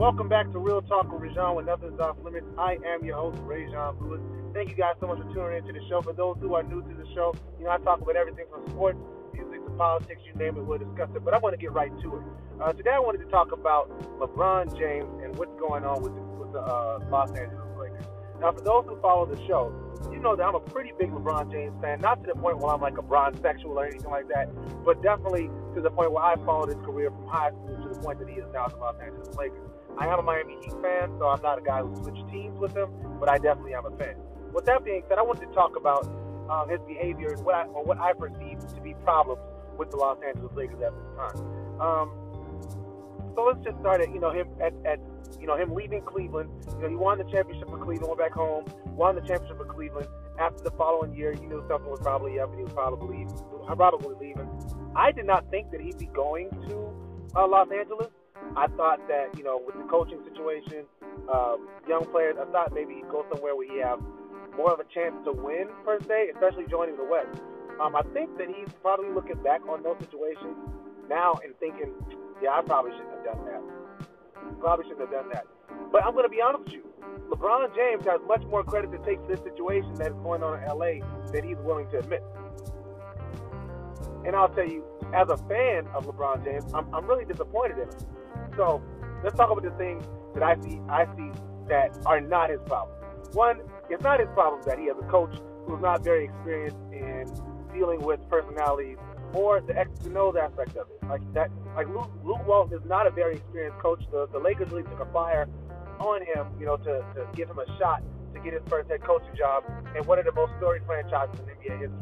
Welcome back to Real Talk with Rajon when nothing's off limits. I am your host, Rajon Lewis. Thank you guys so much for tuning into the show. For those who are new to the show, you know, I talk about everything from sports, music to politics, you name it, we'll discuss it. But I want to get right to it. Uh, today I wanted to talk about LeBron James and what's going on with the, with the uh, Los Angeles Lakers. Now, for those who follow the show, you know that I'm a pretty big LeBron James fan. Not to the point where I'm like a Bron sexual or anything like that, but definitely to the point where I followed his career from high school to the point that he is now the Los Angeles Lakers. I am a Miami Heat fan, so I'm not a guy who switched teams with him, but I definitely am a fan. With that being said, I wanted to talk about um, his behavior and what I, or what I perceive to be problems with the Los Angeles Lakers at this time. Um, so let's just start at you know him at, at you know him leaving Cleveland. You know he won the championship for Cleveland, went back home, won the championship for Cleveland. After the following year, you knew something was probably up, and he was probably probably leaving. I did not think that he'd be going to uh, Los Angeles. I thought that you know with the coaching situation, um, young players, I thought maybe he'd go somewhere where he have more of a chance to win per se, especially joining the West. Um, I think that he's probably looking back on those situations now and thinking, yeah, I probably shouldn't have done that. Probably shouldn't have done that. But I'm going to be honest with you. LeBron James has much more credit to take for this situation that is going on in LA than he's willing to admit. And I'll tell you, as a fan of LeBron James, I'm, I'm really disappointed in him. So let's talk about the things that I see I see that are not his problem. One, it's not his problem that he has a coach who's not very experienced in dealing with personalities or the X and O's aspect of it. Like that, like Luke, Luke Walton is not a very experienced coach. The, the Lakers really took a fire on him, you know, to, to give him a shot to get his first head coaching job in one of the most storied franchises in NBA history.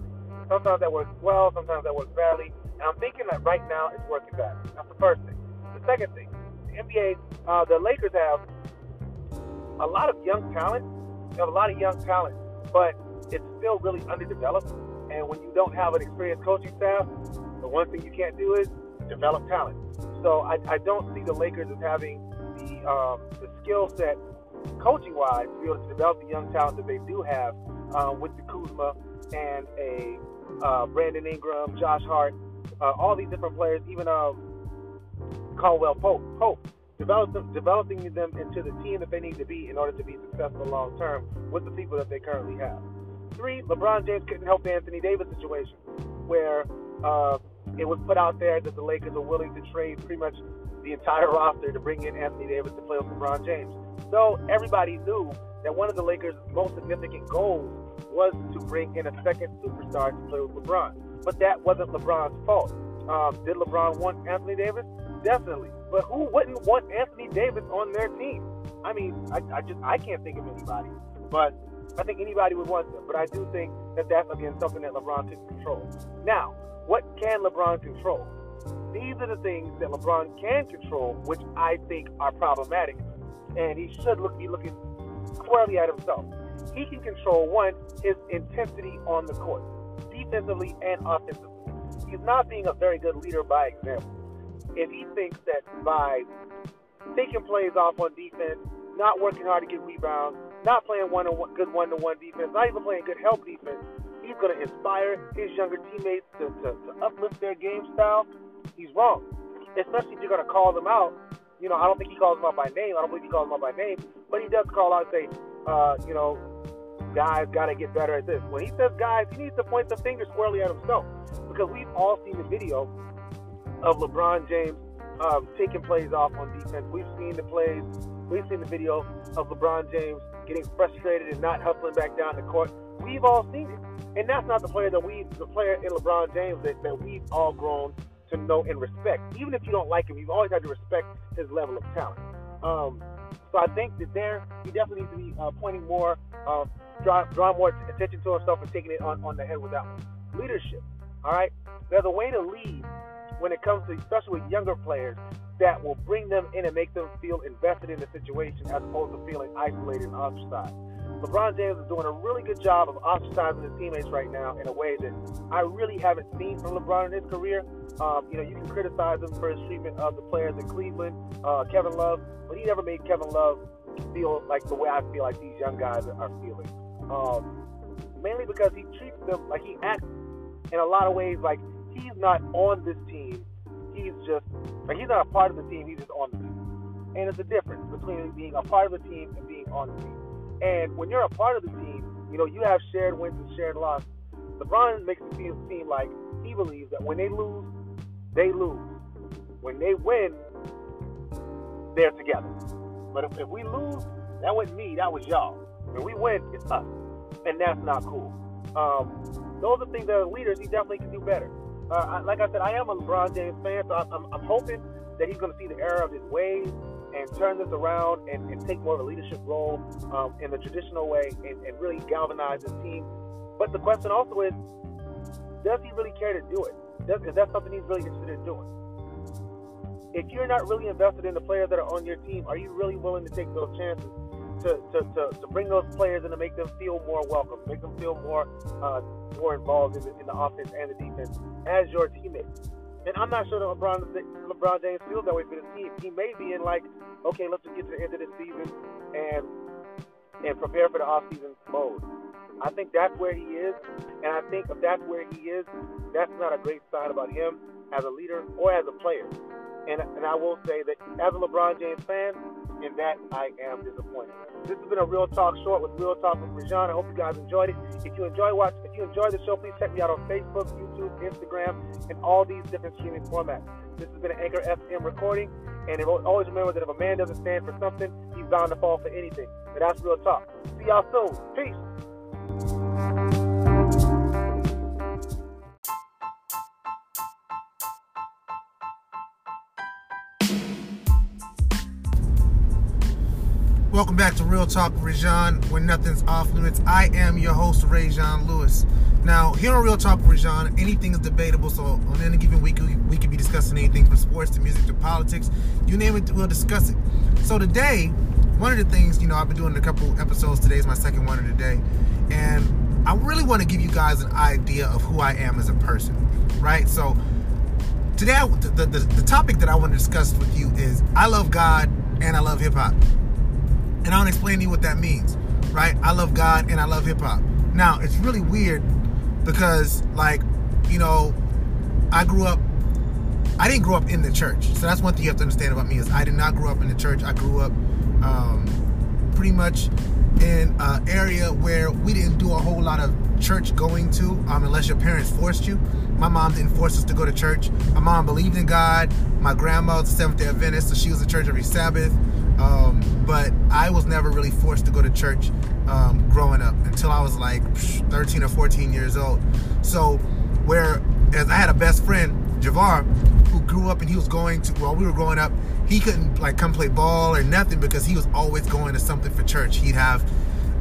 Sometimes that works well, sometimes that works badly, and I'm thinking that right now it's working bad. That's the first thing. The second thing, NBA, uh, the Lakers have a lot of young talent. They have a lot of young talent, but it's still really underdeveloped. And when you don't have an experienced coaching staff, the one thing you can't do is develop talent. So I, I don't see the Lakers as having the um, the skill set, coaching wise, to be able to develop the young talent that they do have um, with the Kuzma and a uh, Brandon Ingram, Josh Hart, uh, all these different players, even um, Caldwell Pope. Pope develop them, developing them into the team that they need to be in order to be successful long term with the people that they currently have. Three, LeBron James couldn't help the Anthony Davis situation, where uh, it was put out there that the Lakers are willing to trade pretty much the entire roster to bring in Anthony Davis to play with LeBron James. So everybody knew that one of the Lakers' most significant goals was to bring in a second superstar to play with LeBron. But that wasn't LeBron's fault. Um, did LeBron want Anthony Davis? Definitely. But who wouldn't want Anthony Davis on their team? I mean, I, I just I can't think of anybody. But I think anybody would want them. But I do think that that's again something that LeBron can control. Now, what can LeBron control? These are the things that LeBron can control, which I think are problematic, and he should look be looking squarely at himself. He can control one his intensity on the court, defensively and offensively. He's not being a very good leader by example if he thinks that by taking plays off on defense, not working hard to get rebounds, not playing one on one good one to one defense, not even playing good help defense, he's going to inspire his younger teammates to, to, to uplift their game style. He's wrong, especially if you're going to call them out. You know, I don't think he calls them out by name. I don't believe he calls them out by name, but he does call out and say, uh, you know, guys got to get better at this. When he says guys, he needs to point the finger squarely at himself because we've all seen the video of LeBron James um, taking plays off on defense. We've seen the plays, we've seen the video of LeBron James getting frustrated and not hustling back down the court. We've all seen it. And that's not the player that we, the player in LeBron James that, that we've all grown to know and respect. Even if you don't like him, you've always had to respect his level of talent. Um, so I think that there, he definitely needs to be uh, pointing more, uh, draw, draw more attention to himself and taking it on, on the head with that one. Leadership. All right? There's a way to lead when it comes to, especially with younger players, that will bring them in and make them feel invested in the situation as opposed to feeling isolated and ostracized. LeBron James is doing a really good job of ostracizing his teammates right now in a way that I really haven't seen from LeBron in his career. Um, you know, you can criticize him for his treatment of the players in Cleveland, uh, Kevin Love, but he never made Kevin Love feel like the way I feel like these young guys are feeling. Um, mainly because he treats them like he acts in a lot of ways like he's not on this team. He's just like he's not a part of the team. He's just on the team. And it's a difference between being a part of the team and being on the team. And when you're a part of the team, you know, you have shared wins and shared losses. LeBron makes it seem, seem like he believes that when they lose, they lose. When they win, they're together. But if, if we lose, that wasn't me, that was y'all. When we win, it's us. And that's not cool. Um, those are things that are leaders, he definitely can do better. Uh, like I said, I am a LeBron James fan, so I'm, I'm hoping that he's going to see the error of his ways and turn this around and, and take more of a leadership role um, in the traditional way and, and really galvanize his team. But the question also is, does he really care to do it? Does, is that something he's really interested in doing? If you're not really invested in the players that are on your team, are you really willing to take those chances to, to, to, to bring those players and to make them feel more welcome, make them feel more uh, more involved in the, in the offense and the defense as your teammates? And I'm not sure that LeBron, LeBron James feels that way for the team. He may be in like, okay, let's just get to the end of the season and and prepare for the offseason mode. I think that's where he is, and I think if that's where he is, that's not a great sign about him as a leader or as a player. And, and I will say that as a LeBron James fan, in that I am disappointed. This has been a Real Talk short with Real Talk with Rajan. I hope you guys enjoyed it. If you enjoy watch, if you enjoy the show, please check me out on Facebook, YouTube, Instagram, and all these different streaming formats. This has been an Anchor FM recording, and always remember that if a man doesn't stand for something, he's bound to fall for anything. And that's Real Talk. See y'all soon. Peace. Welcome back to Real Talk with Rajan, where nothing's off limits. I am your host, Rajan Lewis. Now, here on Real Talk with Rajan, anything is debatable. So, on any given week, we, we could be discussing anything from sports to music to politics. You name it, we'll discuss it. So, today, one of the things, you know, I've been doing a couple episodes. Today is my second one of the day. And I really want to give you guys an idea of who I am as a person, right? So, today, the, the, the topic that I want to discuss with you is I love God and I love hip hop. And I'll explain to you what that means, right? I love God and I love hip hop. Now, it's really weird because, like, you know, I grew up, I didn't grow up in the church. So that's one thing you have to understand about me is I did not grow up in the church. I grew up um, pretty much in an area where we didn't do a whole lot of church going to, um, unless your parents forced you. My mom didn't force us to go to church. My mom believed in God. My grandma was a Seventh day Adventist, so she was at church every Sabbath. Um, but I was never really forced to go to church um, growing up until I was like 13 or 14 years old. So, where as I had a best friend, Javar, who grew up and he was going to while we were growing up, he couldn't like come play ball or nothing because he was always going to something for church. He'd have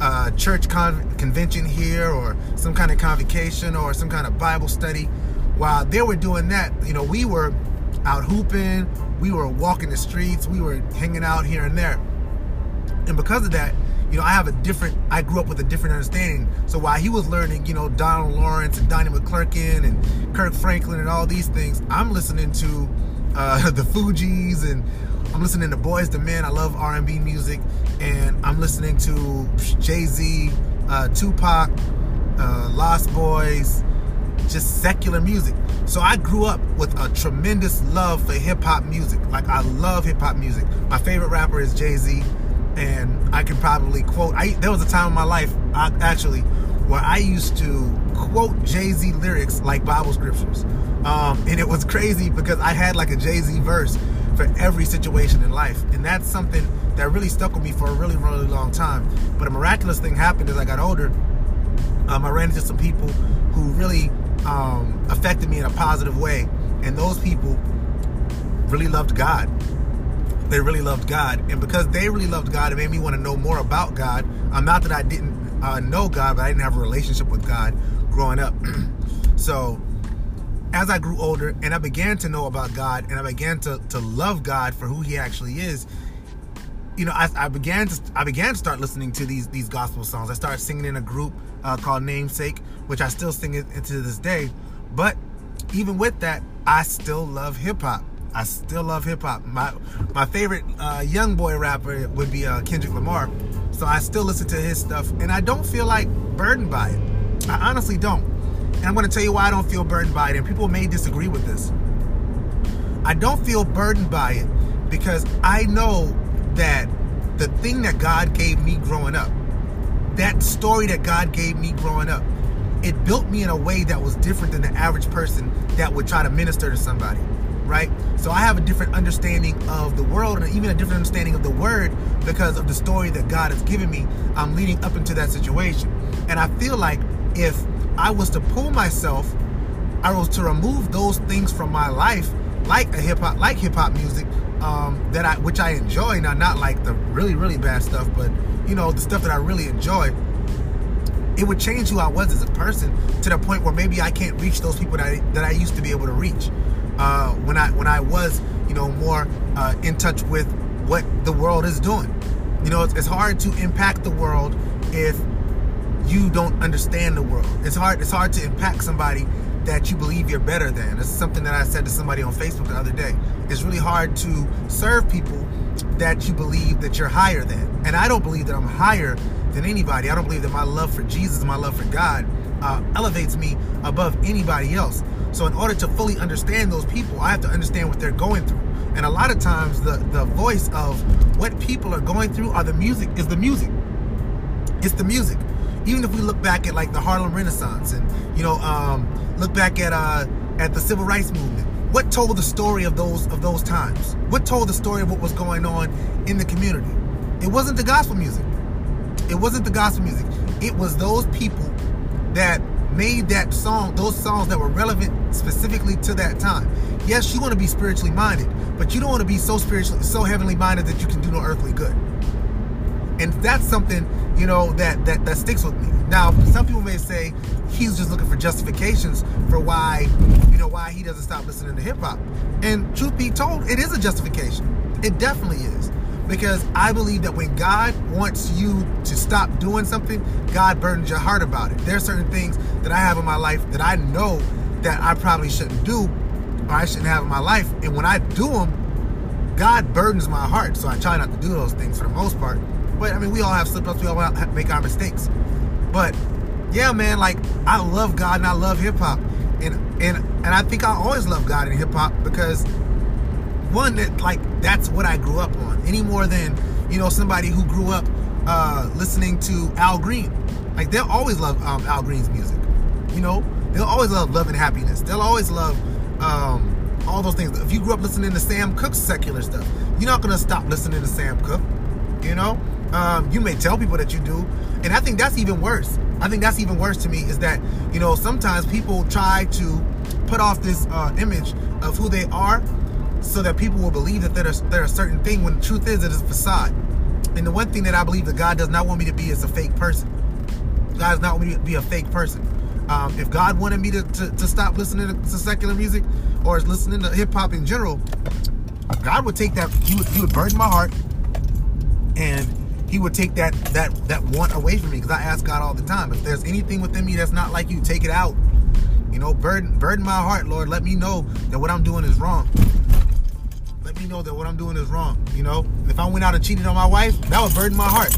a church con- convention here or some kind of convocation or some kind of Bible study. While they were doing that, you know, we were out hooping, we were walking the streets, we were hanging out here and there. And because of that, you know, I have a different, I grew up with a different understanding. So while he was learning, you know, Donald Lawrence and Donnie McClurkin and Kirk Franklin and all these things, I'm listening to uh, the Fugees and I'm listening to Boyz II Men. I love R&B music. And I'm listening to Jay-Z, uh, Tupac, uh, Lost Boyz, just secular music. So I grew up with a tremendous love for hip hop music. Like I love hip hop music. My favorite rapper is Jay Z, and I can probably quote. I there was a time in my life, I, actually, where I used to quote Jay Z lyrics like Bible scriptures, um, and it was crazy because I had like a Jay Z verse for every situation in life, and that's something that really stuck with me for a really really long time. But a miraculous thing happened as I got older. Um, I ran into some people who really um, affected me in a positive way. And those people really loved God. They really loved God. And because they really loved God, it made me want to know more about God. Um, not that I didn't uh, know God, but I didn't have a relationship with God growing up. so as I grew older and I began to know about God and I began to, to love God for who he actually is, you know, I, I, began to I began to start listening to these these gospel songs. I started singing in a group uh, called Namesake, which I still sing it to this day. But even with that, I still love hip hop. I still love hip hop. My my favorite uh, young boy rapper would be uh, Kendrick Lamar. So I still listen to his stuff, and I don't feel like burdened by it. I honestly don't. And I'm going to tell you why I don't feel burdened by it. And people may disagree with this. I don't feel burdened by it because I know that the thing that God gave me growing up, that story that God gave me growing up, it built me in a way that was different than the average person that would try to minister to somebody, right? So I have a different understanding of the world and even a different understanding of the word because of the story that God has given me I'm leading up into that situation. And I feel like if I was to pull myself, I was to remove those things from my life, like a hip hop, like hip hop music, um, that I, which I enjoy, now not like the really, really bad stuff, but you know, the stuff that I really enjoy it would change who I was as a person to the point where maybe I can't reach those people that I, that I used to be able to reach uh, when I when I was you know more uh, in touch with what the world is doing. You know, it's, it's hard to impact the world if you don't understand the world. It's hard it's hard to impact somebody that you believe you're better than. It's something that I said to somebody on Facebook the other day. It's really hard to serve people that you believe that you're higher than. And I don't believe that I'm higher than anybody. I don't believe that my love for Jesus, my love for God, uh, elevates me above anybody else. So in order to fully understand those people, I have to understand what they're going through. And a lot of times, the the voice of what people are going through are the music is the music. It's the music. Even if we look back at like the Harlem Renaissance and you know um, look back at uh, at the civil rights movement, what told the story of those of those times? What told the story of what was going on in the community? It wasn't the gospel music. It wasn't the gospel music. It was those people that made that song, those songs that were relevant specifically to that time. Yes, you want to be spiritually minded, but you don't want to be so spiritually, so heavenly minded that you can do no earthly good. And that's something, you know, that that that sticks with me. Now, some people may say he's just looking for justifications for why, you know, why he doesn't stop listening to hip hop. And truth be told, it is a justification. It definitely is because I believe that when God wants you to stop doing something, God burdens your heart about it. There are certain things that I have in my life that I know that I probably shouldn't do or I shouldn't have in my life. And when I do them, God burdens my heart. So I try not to do those things for the most part. But I mean, we all have slip ups, we all make our mistakes. But yeah, man, like I love God and I love hip hop. And and and I think I always love God and hip hop because one that like that's what I grew up on. Any more than you know somebody who grew up uh, listening to Al Green. Like they'll always love um, Al Green's music. You know, they'll always love love and happiness. They'll always love um, all those things. If you grew up listening to Sam Cooke's secular stuff, you're not gonna stop listening to Sam Cooke. You know, um, you may tell people that you do, and I think that's even worse. I think that's even worse to me is that you know sometimes people try to put off this uh, image of who they are so that people will believe that they're, they're a certain thing when the truth is it is a facade. And the one thing that I believe that God does not want me to be is a fake person. God does not want me to be a fake person. Um, if God wanted me to, to, to stop listening to, to, secular music or is listening to hip hop in general, God would take that, he would, he would burden my heart and he would take that that that want away from me because I ask God all the time if there's anything within me that's not like you take it out you know burden burden my heart Lord let me know that what I'm doing is wrong let me know that what I'm doing is wrong. You know, if I went out and cheated on my wife, that would burden my heart.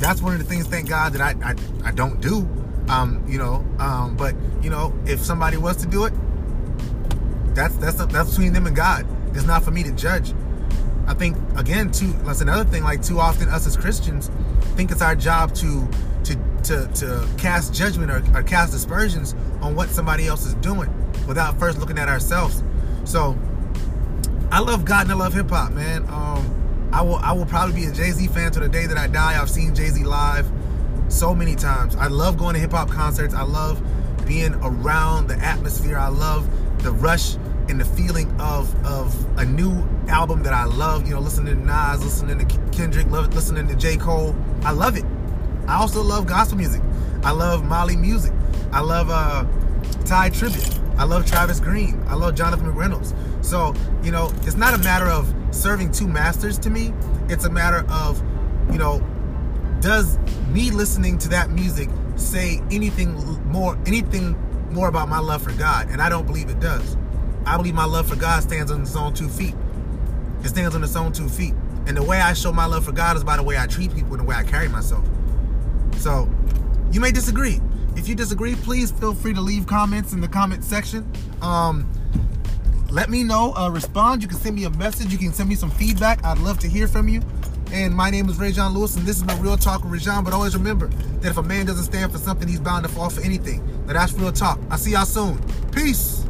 That's one of the things, thank God, that I I, I don't do. Um, you know, um, but you know, if somebody was to do it, that's that's that's between them and God. It's not for me to judge. I think again, too. That's another thing. Like too often, us as Christians think it's our job to to to, to cast judgment or, or cast aspersions on what somebody else is doing without first looking at ourselves. So I love God and I love hip hop, man. Um, I will I will probably be a Jay Z fan to the day that I die. I've seen Jay Z live so many times. I love going to hip hop concerts. I love being around the atmosphere. I love the rush and the feeling of of a new album that I love. You know, listening to Nas, listening to Kendrick, love listening to J Cole. I love it. I also love gospel music. I love Mali music. I love uh, Tye Tribbett. I love Travis Greene. I love Jonathan McReynolds. So, you know, it's not a matter of serving two masters to me. It's a matter of, you know, does me listening to that music say anything more anything more about my love for God? And I don't believe it does. I believe my love for God stands on its own two feet. It stands on its own two feet. And the way I show my love for God is by the way I treat people and the way I carry myself. So, you may disagree. If you disagree, please feel free to leave comments in the comment section. Um, let me know, uh, respond. You can send me a message. You can send me some feedback. I'd love to hear from you. And my name is Ray John Lewis, and this is my Real Talk with Rajon. But always remember that if a man doesn't stand for something, he's bound to fall for anything. Now that's real talk. I'll see y'all soon. Peace.